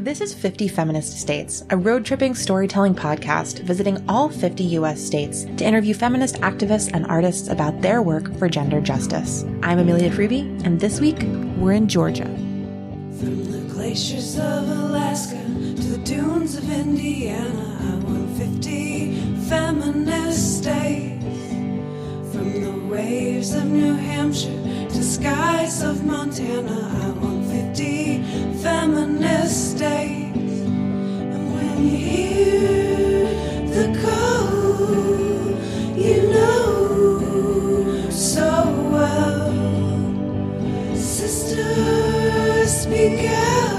This is 50 Feminist States, a road tripping storytelling podcast visiting all 50 US states to interview feminist activists and artists about their work for gender justice. I'm Amelia Freebie, and this week we're in Georgia. From the glaciers of Alaska to the dunes of Indiana, I want 50 feminist states. From the waves of New Hampshire to skies of Montana, I want 50 feminist states. And when you hear the call, you know so well. Sisters, speak out.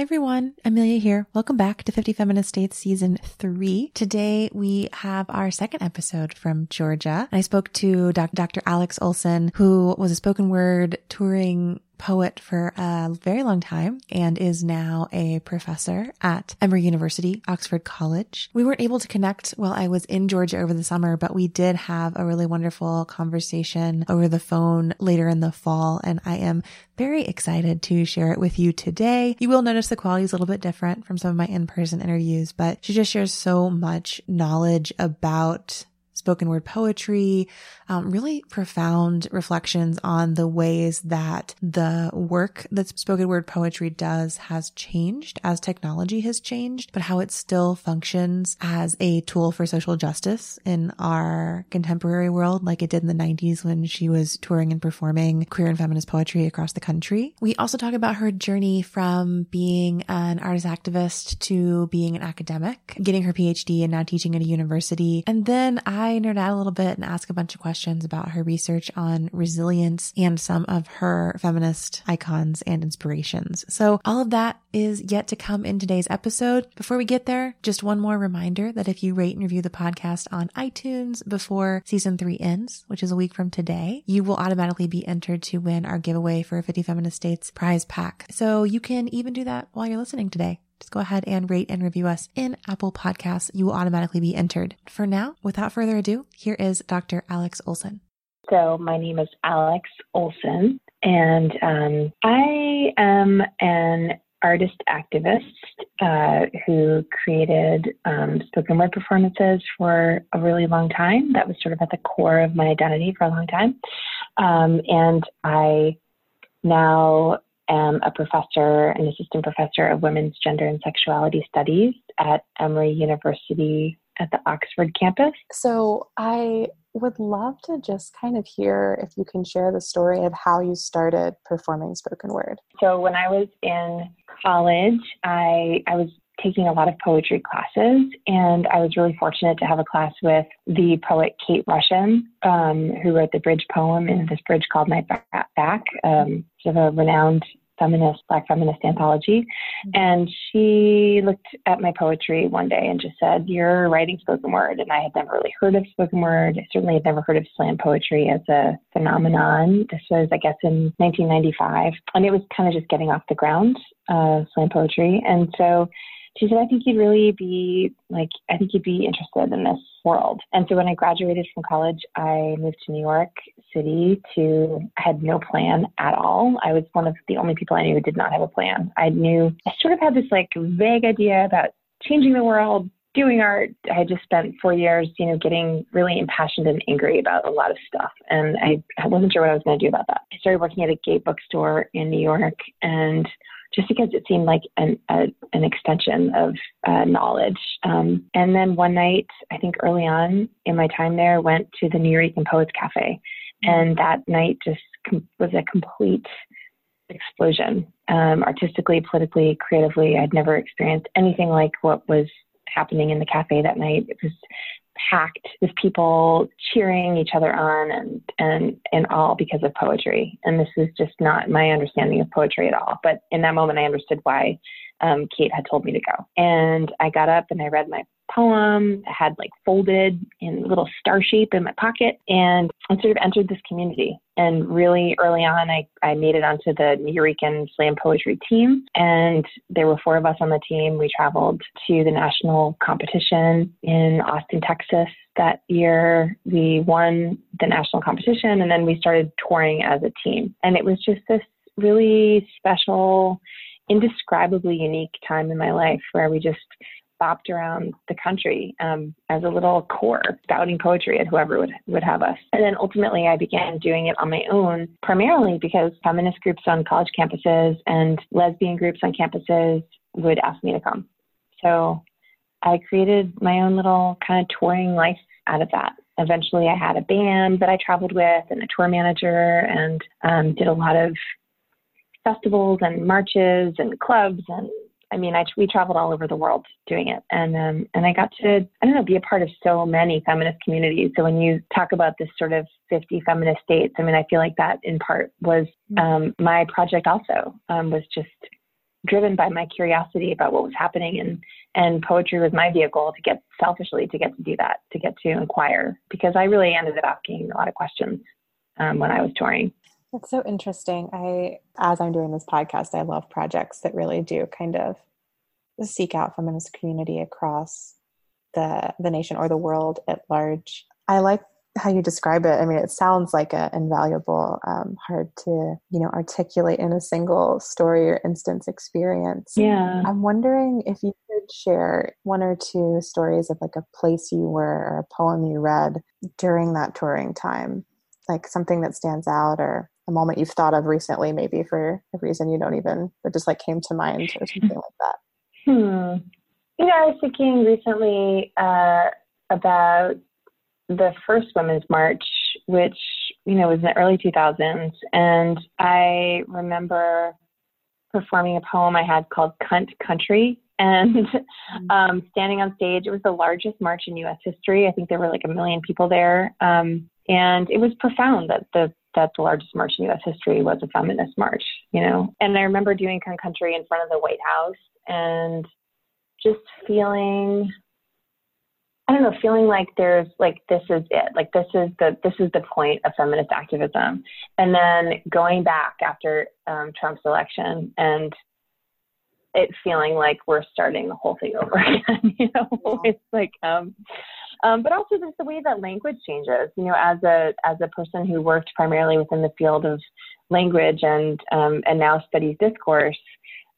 Hi everyone, Amelia here. Welcome back to 50 Feminist States Season 3. Today we have our second episode from Georgia. I spoke to Dr. Alix Olson, who was a spoken word touring poet for a very long time and is now a professor at Emory University, Oxford College. We weren't able to connect while I was in Georgia over the summer, but we did have a really wonderful conversation over the phone later in the fall. And I am very excited to share it with you today. You will notice the quality is a little bit different from some of my in-person interviews, but she just shares so much knowledge about spoken word poetry, um, really profound reflections on the ways that the work that spoken word poetry does has changed as technology has changed, but how it still functions as a tool for social justice in our contemporary world, like it did in the 90s when she was touring and performing queer and feminist poetry across the country. We also talk about her journey from being an artist activist to being an academic, getting her PhD and now teaching at a university. And then I nerd out a little bit and ask a bunch of questions about her research on resilience and some of her feminist icons and inspirations. So all of that is yet to come in today's episode. Before we get there, just one more reminder that if you rate and review the podcast on iTunes before season three ends, which is a week from today, you will automatically be entered to win our giveaway for a 50 Feminist States prize pack. So you can even do that while you're listening today just go ahead and rate and review us in Apple Podcasts. You will automatically be entered. For now, without further ado, here is Dr. Alix Olson. So my name is Alix Olson, and um, I am an artist activist uh, who created um, spoken word performances for a really long time. That was sort of at the core of my identity for a long time. Um, and I now am a professor, an assistant professor of women's gender and sexuality studies at Emory University at the Oxford campus. So I would love to just kind of hear if you can share the story of how you started performing spoken word. So when I was in college, I I was taking a lot of poetry classes, and I was really fortunate to have a class with the poet Kate Rushin, um, who wrote the bridge poem in this bridge called "My Back," um, sort of a renowned feminist, black feminist anthology. And she looked at my poetry one day and just said, You're writing spoken word. And I had never really heard of spoken word. I certainly had never heard of slam poetry as a phenomenon. This was, I guess, in 1995. And it was kind of just getting off the ground, uh, slam poetry. And so she said, I think you'd really be like, I think you'd be interested in this world. And so when I graduated from college, I moved to New York City to, I had no plan at all. I was one of the only people I knew who did not have a plan. I knew, I sort of had this like vague idea about changing the world, doing art. I had just spent four years, you know, getting really impassioned and angry about a lot of stuff. And I, I wasn't sure what I was going to do about that. I started working at a gay bookstore in New York and just because it seemed like an, a, an extension of uh, knowledge. Um, and then one night, I think early on in my time there, went to the Nuyorican Poets Cafe. And that night just com- was a complete explosion. Um, artistically, politically, creatively, I'd never experienced anything like what was happening in the cafe that night. It was packed with people cheering each other on and and and all because of poetry. And this is just not my understanding of poetry at all. But in that moment, I understood why um, Kate had told me to go. And I got up and I read my poem. I had like folded in little star shape in my pocket and I sort of entered this community. And really early on, I, I made it onto the Nuyorican slam poetry team. And there were four of us on the team. We traveled to the national competition in Austin, Texas that year we won the national competition and then we started touring as a team. And it was just this really special, indescribably unique time in my life where we just bopped around the country um, as a little corps, spouting poetry at whoever would, would have us. And then ultimately, I began doing it on my own, primarily because feminist groups on college campuses and lesbian groups on campuses would ask me to come. So I created my own little kind of touring life out of that. Eventually, I had a band that I traveled with and a tour manager and um, did a lot of festivals and marches and clubs and I mean, I, we traveled all over the world doing it, and um, and I got to I don't know be a part of so many feminist communities. So when you talk about this sort of 50 feminist states, I mean, I feel like that in part was mm-hmm. um, my project. Also, um, was just driven by my curiosity about what was happening, and and poetry was my vehicle to get selfishly to get to do that, to get to inquire, because I really ended up asking a lot of questions um, when I was touring. That's so interesting. I, as I'm doing this podcast, I love projects that really do kind of seek out feminist community across the the nation or the world at large. I like how you describe it. I mean, it sounds like an invaluable, um, hard to you know articulate in a single story or instance experience. Yeah, I'm wondering if you could share one or two stories of like a place you were or a poem you read during that touring time, like something that stands out or a moment you've thought of recently, maybe for a reason you don't even, that just like came to mind or something like that? Hmm. You know, I was thinking recently uh, about the first Women's March, which, you know, was in the early 2000s. And I remember performing a poem I had called Cunt Country. And mm-hmm. um, standing on stage, it was the largest march in US history. I think there were like a million people there. Um, and it was profound that the that the largest march in U.S. history was a feminist march, you know. And I remember doing Country in front of the White House and just feeling, I don't know, feeling like there's like this is it, like this is the this is the point of feminist activism. And then going back after um, Trump's election and it feeling like we're starting the whole thing over again. You know, yeah. it's like um, um, but also just the way that language changes. You know, as a as a person who worked primarily within the field of language and um, and now studies discourse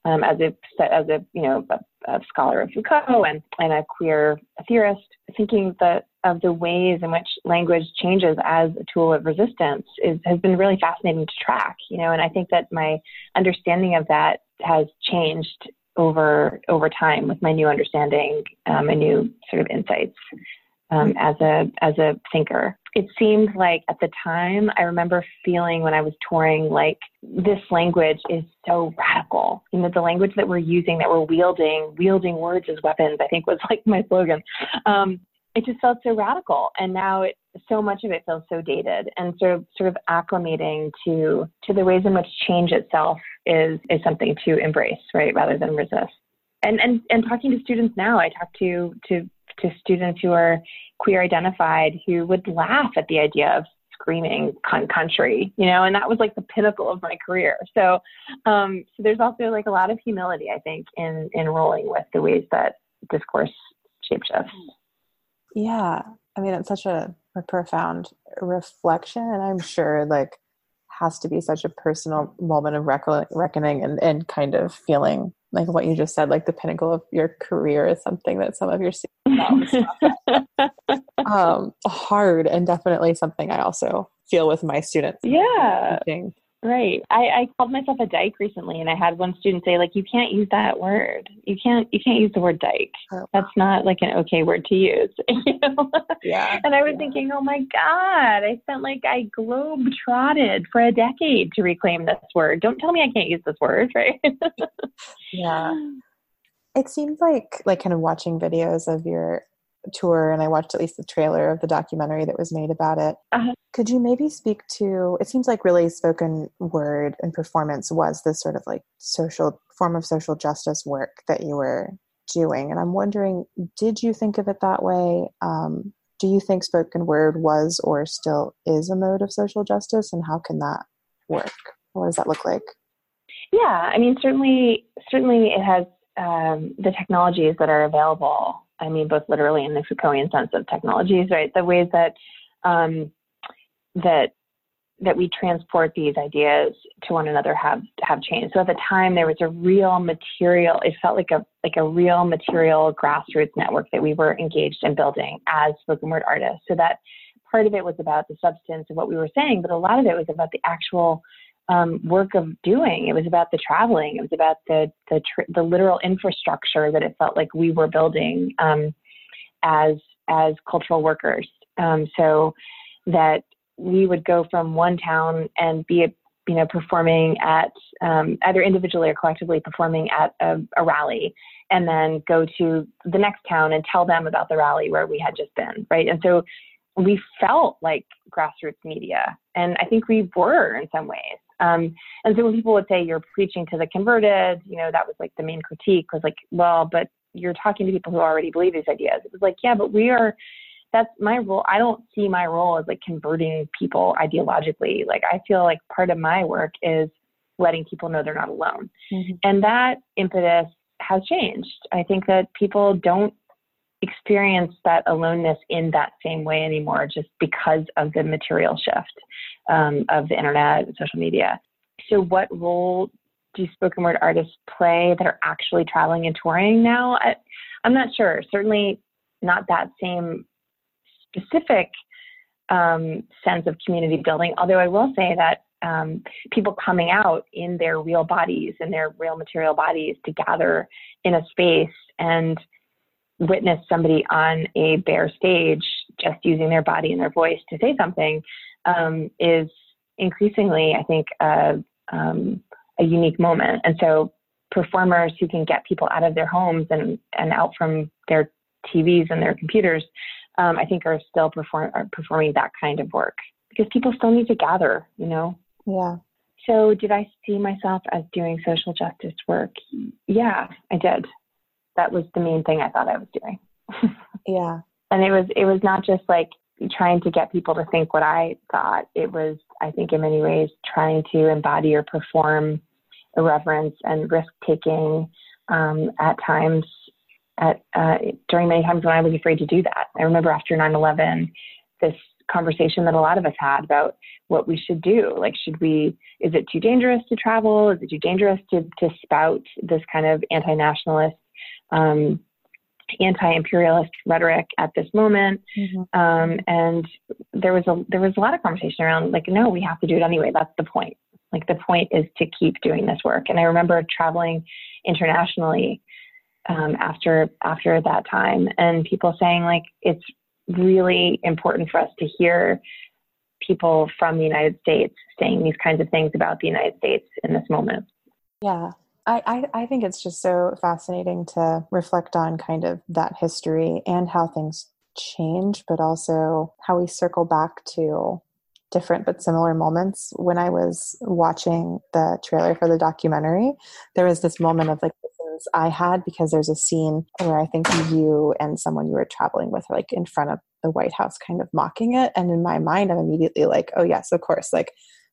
um, as a as a you know a, a, scholar of Foucault and and a queer theorist, thinking that of the ways in which language changes as a tool of resistance is has been really fascinating to track. You know, and I think that my understanding of that has changed over over time with my new understanding um, and new sort of insights um, as a as a thinker. It seemed like at the time I remember feeling when I was touring like this language is so radical. You know, the language that we're using, that we're wielding, wielding words as weapons. I think was like my slogan. Um, it just felt so radical, and now it, so much of it feels so dated, and sort of sort of acclimating to to the ways in which change itself is is something to embrace, right, rather than resist and and and talking to students now i talk to to to students who are queer identified who would laugh at the idea of screaming country, you know, and that was like the pinnacle of my career. So, um, so there's also like a lot of humility, I think, in in rolling with the ways that discourse shapeshifts. Yeah, I mean, it's such a, a profound reflection, and I'm sure like has to be such a personal moment of reckoning and, and kind of feeling like what you just said, like the pinnacle of your career is something that some of your students um, hard and definitely something I also feel with my students. Yeah. Teaching. Right. I, I called myself a dyke recently and I had one student say, like, you can't use that word. You can't you can't use the word dyke. Oh. That's not like an okay word to use. you know? Yeah. And I was yeah. thinking, oh my God, I spent like I globe trotted for a decade to reclaim this word. Don't tell me I can't use this word, right? yeah. It seems like like kind of watching videos of your tour and I watched at least the trailer of the documentary that was made about it. Uh-huh. Could you maybe speak to it seems like really spoken word and performance was this sort of like social form of social justice work that you were doing and I'm wondering did you think of it that way? Um, do you think spoken word was or still is a mode of social justice and how can that work? What does that look like? Yeah, I mean certainly certainly it has um, the technologies that are available I mean both literally in the Foucaultian sense of technologies, right? The ways that um, that that we transport these ideas to one another have have changed. So at the time, there was a real material. It felt like a like a real material grassroots network that we were engaged in building as spoken word artists. So that part of it was about the substance of what we were saying, but a lot of it was about the actual um, work of doing. It was about the traveling. It was about the the tr- the literal infrastructure that it felt like we were building um, as as cultural workers. Um, so that we would go from one town and be you know performing at um, either individually or collectively performing at a, a, rally and then go to the next town and tell them about the rally where we had just been right and so we felt like grassroots media and i think we were in some ways um, and so when people would say you're preaching to the converted you know that was like the main critique was like well but you're talking to people who already believe these ideas it was like yeah but we are that's my role. I don't see my role as like converting people ideologically. Like I feel like part of my work is letting people know they're not alone. Mm-hmm. And that impetus has changed. I think that people don't experience that aloneness in that same way anymore just because of the material shift um, of the internet and social media. So, what role do spoken word artists play that are actually traveling and touring now? I, I'm not sure. Certainly not that same specific um, sense of community building. Although I will say that um, people coming out in their real bodies, in their real material bodies, to gather in a space and witness somebody on a bare stage just using their body and their voice to say something um, is increasingly, I think, a, um, a unique moment. And so performers who can get people out of their homes and, and out from their TVs and their computers um, I think are still perform are performing that kind of work because people still need to gather, you know. Yeah. So did I see myself as doing social justice work? Yeah, I did. That was the main thing I thought I was doing. yeah. And it was it was not just like trying to get people to think what I thought. It was, I think, in many ways, trying to embody or perform irreverence and risk taking um, at times at uh, during many times when I was afraid to do that. I remember after 9/11, this conversation that a lot of us had about what we should do. Like, should we? Is it too dangerous to travel? Is it too dangerous to to spout this kind of anti-nationalist? Um, anti-imperialist rhetoric at this moment mm-hmm. um, and there was a there was a lot of conversation around like no we have to do it anyway that's the point like the point is to keep doing this work and i remember traveling internationally um, after after that time, and people saying like it's really important for us to hear people from the United States saying these kinds of things about the United States in this moment. Yeah. I, I, I think it's just so fascinating to reflect on kind of that history and how things change, but also how we circle back to different but similar moments. When I was watching the trailer for the documentary, there was this moment of like I had because there's a scene where I think you and someone you were traveling with are like in front of the White House kind of mocking it. And in my mind, I'm immediately like, oh, yes, of course. Like,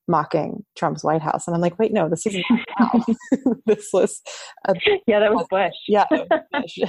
mocking Trump's White House. And I'm like, wait, no, this isn't this was a, yeah, that was Bush. Yeah, Bush.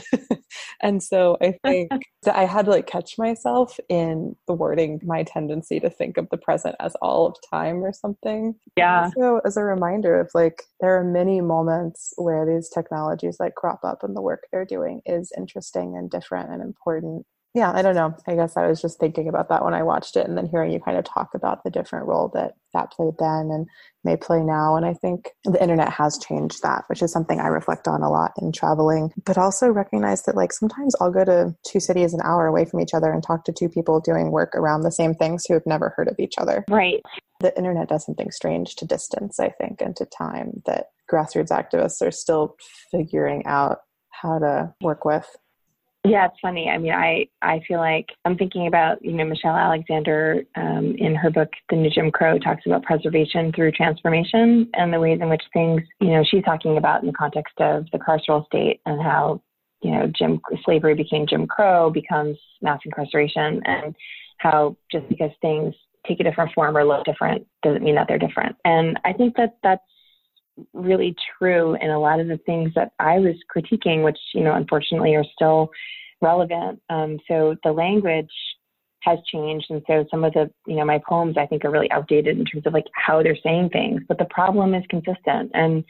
and so I think that I had to like catch myself in the wording, my tendency to think of the present as all of time or something. Yeah. So as a reminder of like there are many moments where these technologies like crop up and the work they're doing is interesting and different and important yeah, I don't know. I guess I was just thinking about that when I watched it and then hearing you kind of talk about the different role that that played then and may play now. And I think the internet has changed that, which is something I reflect on a lot in traveling, but also recognize that like sometimes I'll go to two cities an hour away from each other and talk to two people doing work around the same things who have never heard of each other. Right. The internet does something strange to distance, I think, and to time that grassroots activists are still figuring out how to work with. Yeah, it's funny. I mean, I, I feel like I'm thinking about, you know, Michelle Alexander um, in her book, The New Jim Crow, talks about preservation through transformation and the ways in which things, you know, she's talking about in the context of the carceral state and how, you know, Jim slavery became Jim Crow, becomes mass incarceration, and how just because things take a different form or look different doesn't mean that they're different. And I think that that's really true in a lot of the things that I was critiquing, which, you know, unfortunately are still relevant. Um, so the language has changed, and so some of the you know my poems I think are really outdated in terms of like how they're saying things. But the problem is consistent, and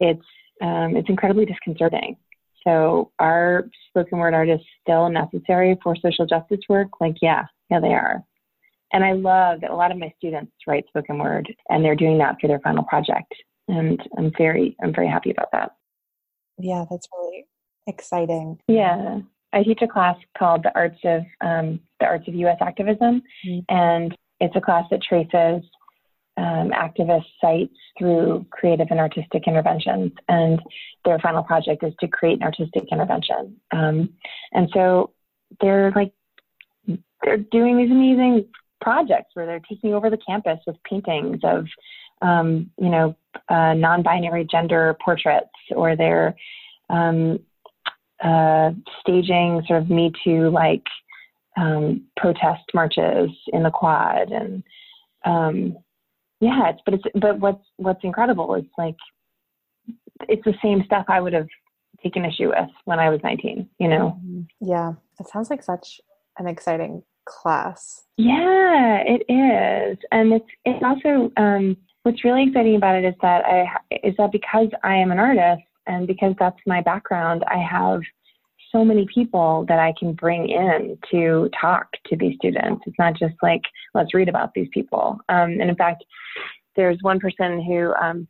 it's um, it's incredibly disconcerting. So are spoken word artists still necessary for social justice work? Like, yeah, yeah, they are. And I love that a lot of my students write spoken word and they're doing that for their final project. And I'm very, I'm very happy about that. Yeah, that's really exciting. Yeah. I teach a class called the Arts of um, the Arts of U.S. Activism, mm-hmm. and it's a class that traces um, activist sites through creative and artistic interventions. And their final project is to create an artistic intervention. Um, and so they're like, they're doing these amazing projects where they're taking over the campus with paintings of, um, you know, uh, non-binary gender portraits, or they're um, uh, staging sort of Me Too like um, protest marches in the quad and um, yeah, it's but it's but what's what's incredible is like it's the same stuff I would have taken issue with when I was 19, you know? Mm-hmm. Yeah. It sounds like such an exciting class. Yeah, it is. And it's, it's also, um, what's really exciting about it is that I, is that because I am an artist and because that's my background, I have so many people that I can bring in to talk to these students. It's not just like, let's read about these people. Um, and in fact, there's one person who um,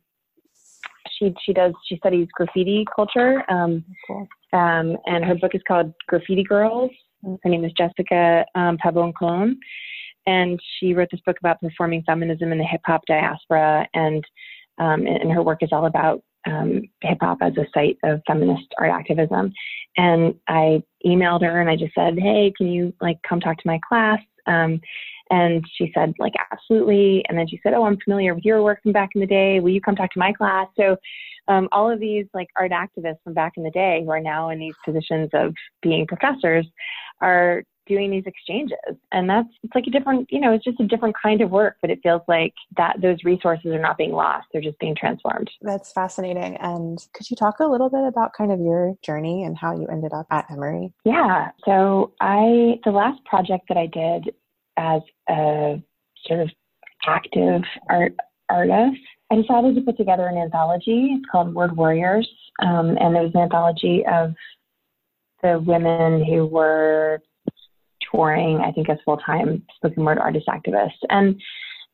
she she does she studies graffiti culture, um, cool. um, and her book is called Graffiti Grrlz. Her name is Jessica um, Pabon Colon, and she wrote this book about performing feminism in the hip hop diaspora, and um, and, her work is all about um, hip hop as a site of feminist art activism. And I emailed her and I just said, hey, can you like come talk to my class? Um, and she said, like, absolutely. And then she said, oh, I'm familiar with your work from back in the day. Will you come talk to my class? So um, all of these like art activists from back in the day who are now in these positions of being professors are doing these exchanges. And that's it's like a different you know it's just a different kind of work but it feels like that those resources are not being lost they're just being transformed. That's fascinating. And could you talk a little bit about kind of your journey and how you ended up at emory? Yeah. So i the last project that i did as a sort of active art artist i decided to put together an anthology. It's called word warriors. Um, and it was an anthology of the women who were touring, I think, as full time spoken word artist activist. And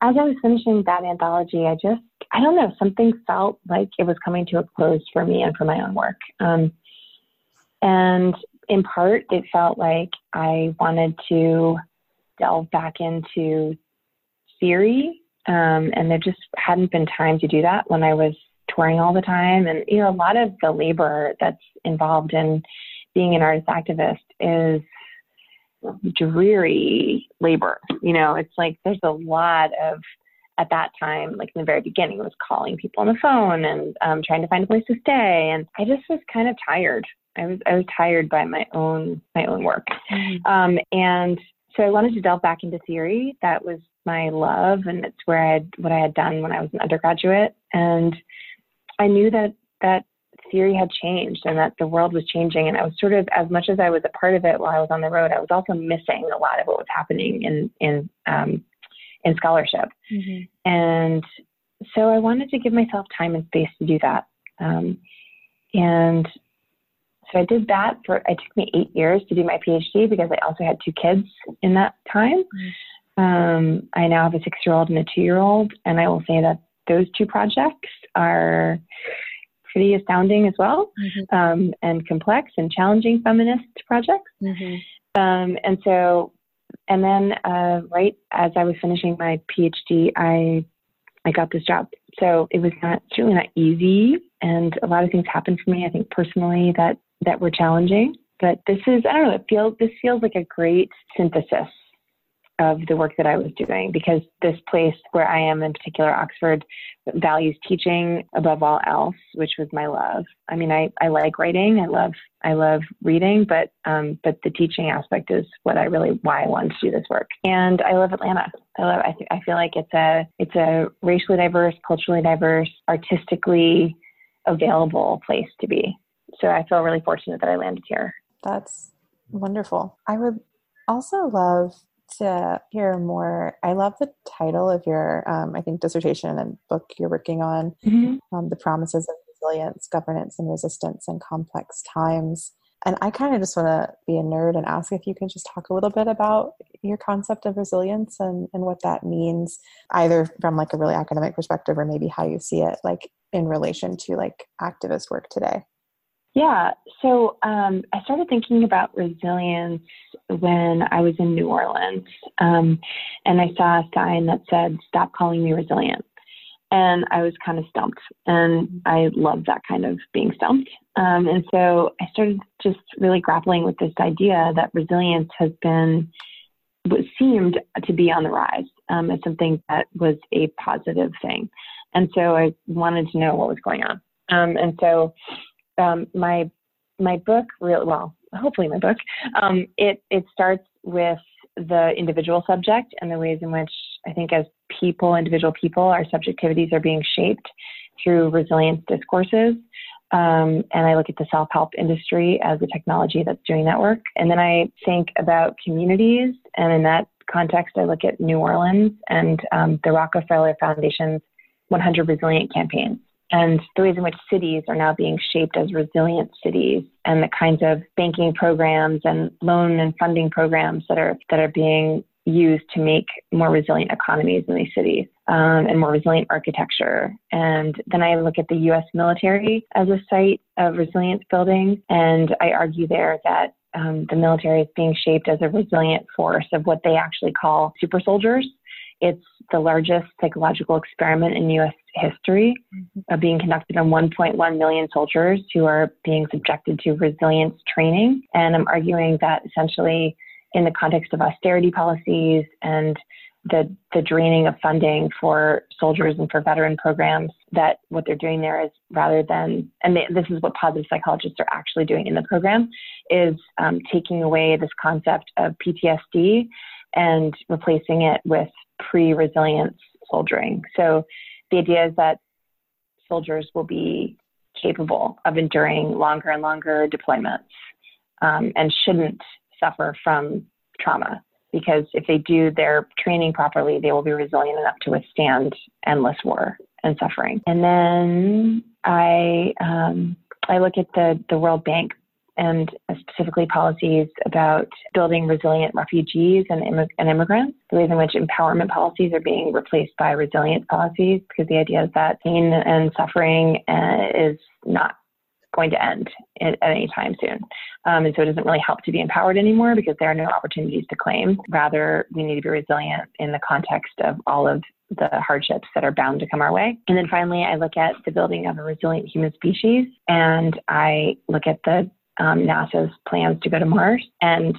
as I was finishing that anthology, I just, I don't know, something felt like it was coming to a close for me and for my own work. Um, and in part, it felt like I wanted to delve back into theory. Um, and there just hadn't been time to do that when I was touring all the time. And, you know, a lot of the labor that's involved in being an artist activist is dreary labor. You know, it's like there's a lot of at that time, like in the very beginning, was calling people on the phone and um, trying to find a place to stay. And I just was kind of tired. I was I was tired by my own my own work, mm-hmm. um, and so I wanted to delve back into theory. That was my love, and it's where I had what I had done when I was an undergraduate. And I knew that that theory had changed and that the world was changing. And I was sort of, as much as I was a part of it while I was on the road, I was also missing a lot of what was happening in in um, in scholarship. Mm-hmm. And so I wanted to give myself time and space to do that. Um, and so I did that for. It took me eight years to do my PhD because I also had two kids in that time. Mm-hmm. Um, I now have a six-year-old and a two-year-old, and I will say that those two projects are pretty astounding as well, mm-hmm. um, and complex and challenging feminist projects. Mm-hmm. Um, and so, and then uh, right as I was finishing my PhD, I I got this job. So it was not certainly not easy, and a lot of things happened for me. I think personally that that were challenging. But this is I don't know. It feels this feels like a great synthesis of the work that I was doing because this place where I am, in particular, Oxford, values teaching above all else, which was my love. I mean, I, I like writing, I love I love reading, but um, but the teaching aspect is what I really why I wanted to do this work. And I love Atlanta. I love I, th- I feel like it's a it's a racially diverse, culturally diverse, artistically available place to be. So I feel really fortunate that I landed here. That's Wonderful. I would also love to hear more. I love the title of your, um, I think, dissertation and book you're working on, mm-hmm. um, The Promises of Resilience, Governance, and Resistance in Complex Times. And I kind of just want to be a nerd and ask if you can just talk a little bit about your concept of resilience and, and what that means, either from like a really academic perspective or maybe how you see it like in relation to like activist work today. Yeah, so um, I started thinking about resilience when I was in New Orleans, um, and I saw a sign that said, "Stop calling me resilient." and I was kind of stumped. And I love that kind of being stumped. Um, and so I started just really grappling with this idea that resilience has been what seemed to be on the rise um, as something that was a positive thing. And so I wanted to know what was going on. Um, and so um, my my book, real well, hopefully my book, um, it it starts with the individual subject and the ways in which I think as people, individual people, our subjectivities are being shaped through resilience discourses. Um, and I look at the self help industry as a technology that's doing that work. And then I think about communities. And in that context, I look at New Orleans and um, the Rockefeller Foundation's 100 Resilient campaigns and the ways in which cities are now being shaped as resilient cities and the kinds of banking programs and loan and funding programs that are that are being used to make more resilient economies in these cities um, and more resilient architecture. And then I look at the US military as a site of resilience building, and I argue there that um, the military is being shaped as a resilient force of what they actually call super soldiers. It's the largest psychological experiment in US history mm-hmm. of being conducted on 1.1 million soldiers who are being subjected to resilience training. And I'm arguing that essentially in the context of austerity policies and the, the draining of funding for soldiers and for veteran programs, that what they're doing there is rather than, and they, this is what positive psychologists are actually doing in the program, is um, taking away this concept of PTSD and replacing it with pre resilience soldiering. So the idea is that soldiers will be capable of enduring longer and longer deployments um, and shouldn't suffer from trauma because if they do their training properly, they will be resilient enough to withstand endless war and suffering. And then I um, I look at the the World Bank and specifically policies about building resilient refugees and, immig- and immigrants, the ways in which empowerment policies are being replaced by resilience policies, because the idea is that pain and suffering uh, is not going to end at, any time soon. Um, and so it doesn't really help to be empowered anymore because there are no opportunities to claim. Rather, we need to be resilient in the context of all of the hardships that are bound to come our way. And then finally, I look at the building of a resilient human species and I look at the um, NASA's plans to go to Mars. And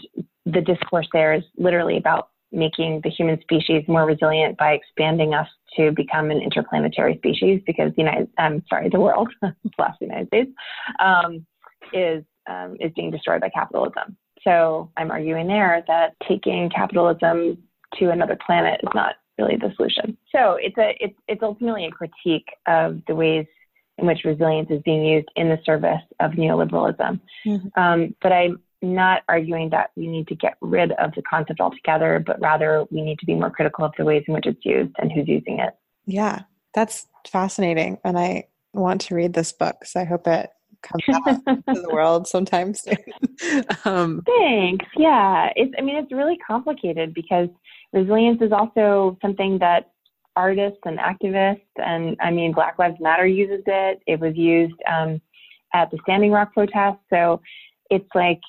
the discourse there is literally about making the human species more resilient by expanding us to become an interplanetary species because the United, I'm sorry, the world, plus the United States, um, is um, is being destroyed by capitalism. So I'm arguing there that taking capitalism to another planet is not really the solution. So it's a it's it's ultimately a critique of the ways in which resilience is being used in the service of neoliberalism. Mm-hmm. Um, but I'm not arguing that we need to get rid of the concept altogether, but rather we need to be more critical of the ways in which it's used and who's using it. Yeah, that's fascinating. And I want to read this book, so I hope it comes out to the world sometime soon. um, Thanks. Yeah, it's. I mean, it's really complicated because resilience is also something that artists and activists, and I mean, Black Lives Matter uses it. It was used um, at the Standing Rock protest. So it's like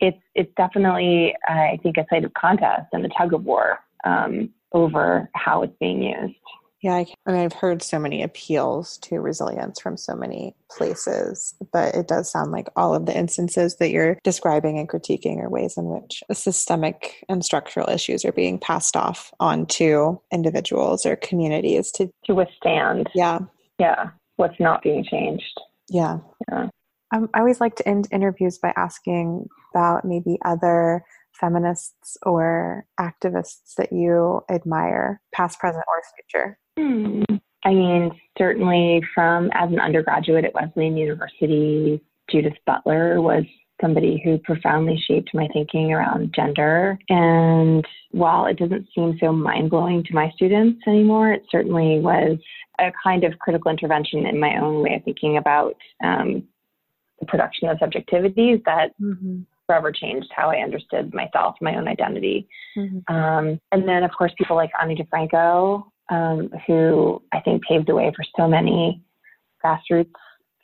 it's it's definitely I think a site of contest and a tug of war um, over how it's being used. Yeah, I, I mean, I've heard so many appeals to resilience from so many places, but it does sound like all of the instances that you're describing and critiquing are ways in which systemic and structural issues are being passed off onto individuals or communities to to withstand. Yeah, yeah, what's not being changed. Yeah, yeah. Um, I always like to end interviews by asking about maybe other feminists or activists that you admire, past, present, or future. Hmm. I mean, certainly from as an undergraduate at Wesleyan University, Judith Butler was somebody who profoundly shaped my thinking around gender. And while it doesn't seem so mind blowing to my students anymore, it certainly was a kind of critical intervention in my own way of thinking about um, the production of subjectivities that Mm-hmm. Forever changed how I understood myself, my own identity. Mm-hmm. Um, and then, of course, people like Ani DiFranco, um, who I think paved the way for so many grassroots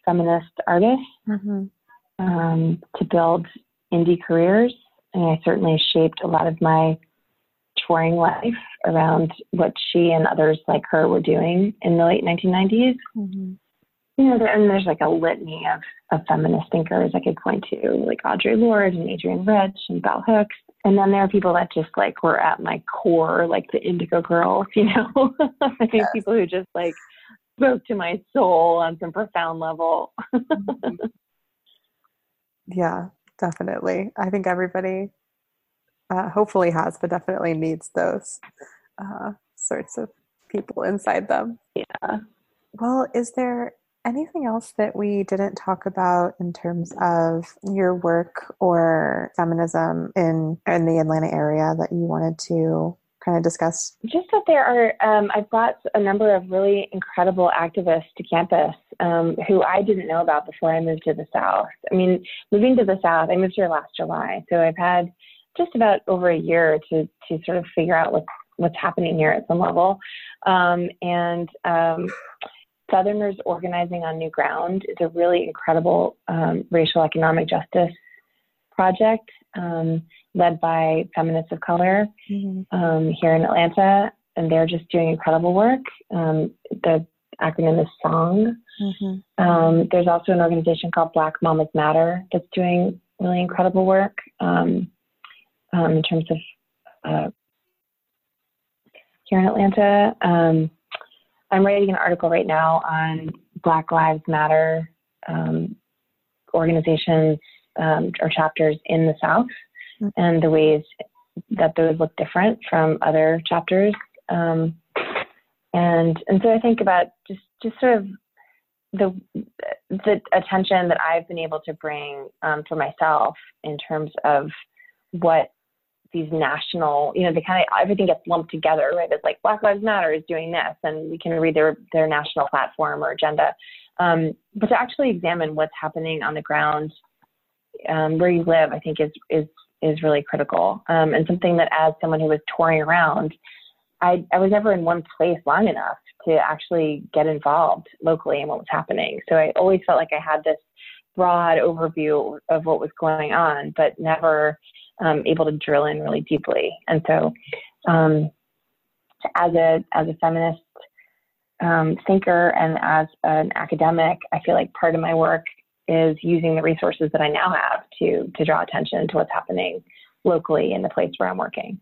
feminist artists Mm-hmm. um, to build indie careers. And I certainly shaped a lot of my touring life around what she and others like her were doing in the late 1990s. Mm-hmm. You know, there, and there's like a litany of, of feminist thinkers I could point to, like Audre Lorde and Adrienne Rich and Bell Hooks. And then there are people that just like were at my core, like the Indigo Girls, you know, I think people who just like spoke to my soul on some profound level. Yeah, definitely. I think everybody uh, hopefully has, but definitely needs those uh, sorts of people inside them. Yeah. Well, is there anything else that we didn't talk about in terms of your work or feminism in in the Atlanta area that you wanted to kind of discuss? Just that there are, um, I've brought a number of really incredible activists to campus um, who I didn't know about before I moved to the South. I mean, moving to the South, I moved here last July, so I've had just about over a year to to sort of figure out what's what's happening here at some level. Um, and um, Southerners organizing on new ground is a really incredible um, racial economic justice project um, led by feminists of color um, here in Atlanta, and they're just doing incredible work. Um, the acronym is SONG. Mm-hmm. Um, there's also an organization called Black Mamas Matter that's doing really incredible work um, um, in terms of uh, here in Atlanta. I'm writing an article right now on Black Lives Matter um, organizations um, or chapters in the South Mhm. and the ways that those look different from other chapters. Um, and and so I think about just just sort of the the attention that I've been able to bring um, for myself in terms of what these national, you know, they kind of everything gets lumped together, right? It's like Black Lives Matter is doing this, and we can read their their national platform or agenda, um, but to actually examine what's happening on the ground um, where you live, I think is is is really critical, um, and something that as someone who was touring around, I I was never in one place long enough to actually get involved locally in what was happening. So I always felt like I had this broad overview of what was going on, but never um, able to drill in really deeply. And so, um, as a as a feminist um, thinker and as an academic, I feel like part of my work is using the resources that I now have to to draw attention to what's happening locally in the place where I'm working.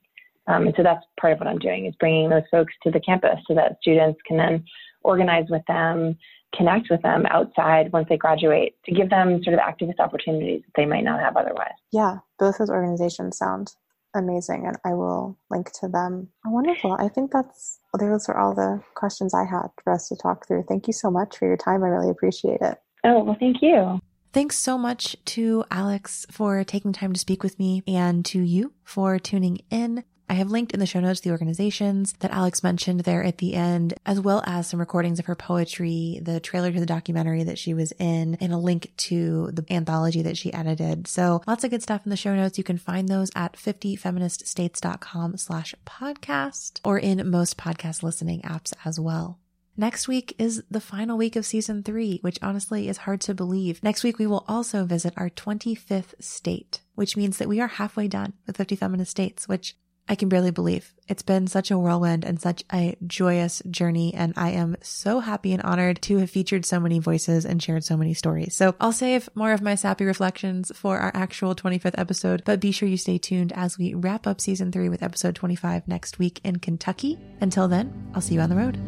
Um, and so that's part of what I'm doing is bringing those folks to the campus so that students can then organize with them, connect with them outside once they graduate to give them sort of activist opportunities that they might not have otherwise. Yeah, both those organizations sound amazing, and I will link to them. Oh, wonderful. I think that's those are all the questions I had for us to talk through. Thank you so much for your time. I really appreciate it. Oh, well, thank you. Thanks so much to Alix for taking time to speak with me and to you for tuning in. I have linked in the show notes the organizations that Alix mentioned there at the end, as well as some recordings of her poetry, the trailer to the documentary that she was in, and a link to the anthology that she edited. So lots of good stuff in the show notes. You can find those at 50feministstates.com slash podcast or in most podcast listening apps as well. Next week is the final week of season three, which honestly is hard to believe. Next week, we will also visit our 25th state, which means that we are halfway done with 50 feminist states, which I can barely believe. It's been such a whirlwind and such a joyous journey. And I am so happy and honored to have featured so many voices and shared so many stories. So I'll save more of my sappy reflections for our actual 25th episode, but be sure you stay tuned as we wrap up season three with episode 25 next week in Kentucky. Until then, I'll see you on the road.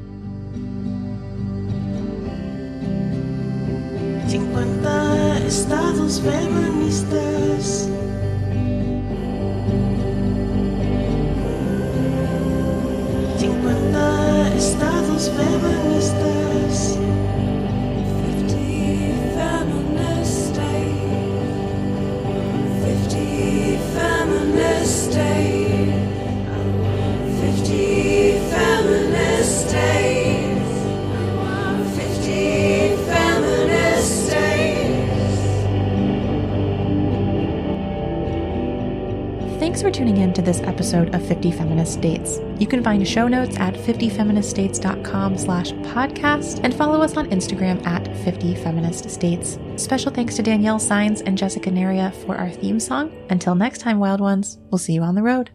50 estados feministas. Feministas. This episode of 50 Feminist Dates. You can find show notes at 50feministdates.com slash podcast and follow us on Instagram at 50 Feminist States. Special thanks to Danielle Signs and Jessica Naria for our theme song. Until next time, wild ones, we'll see you on the road.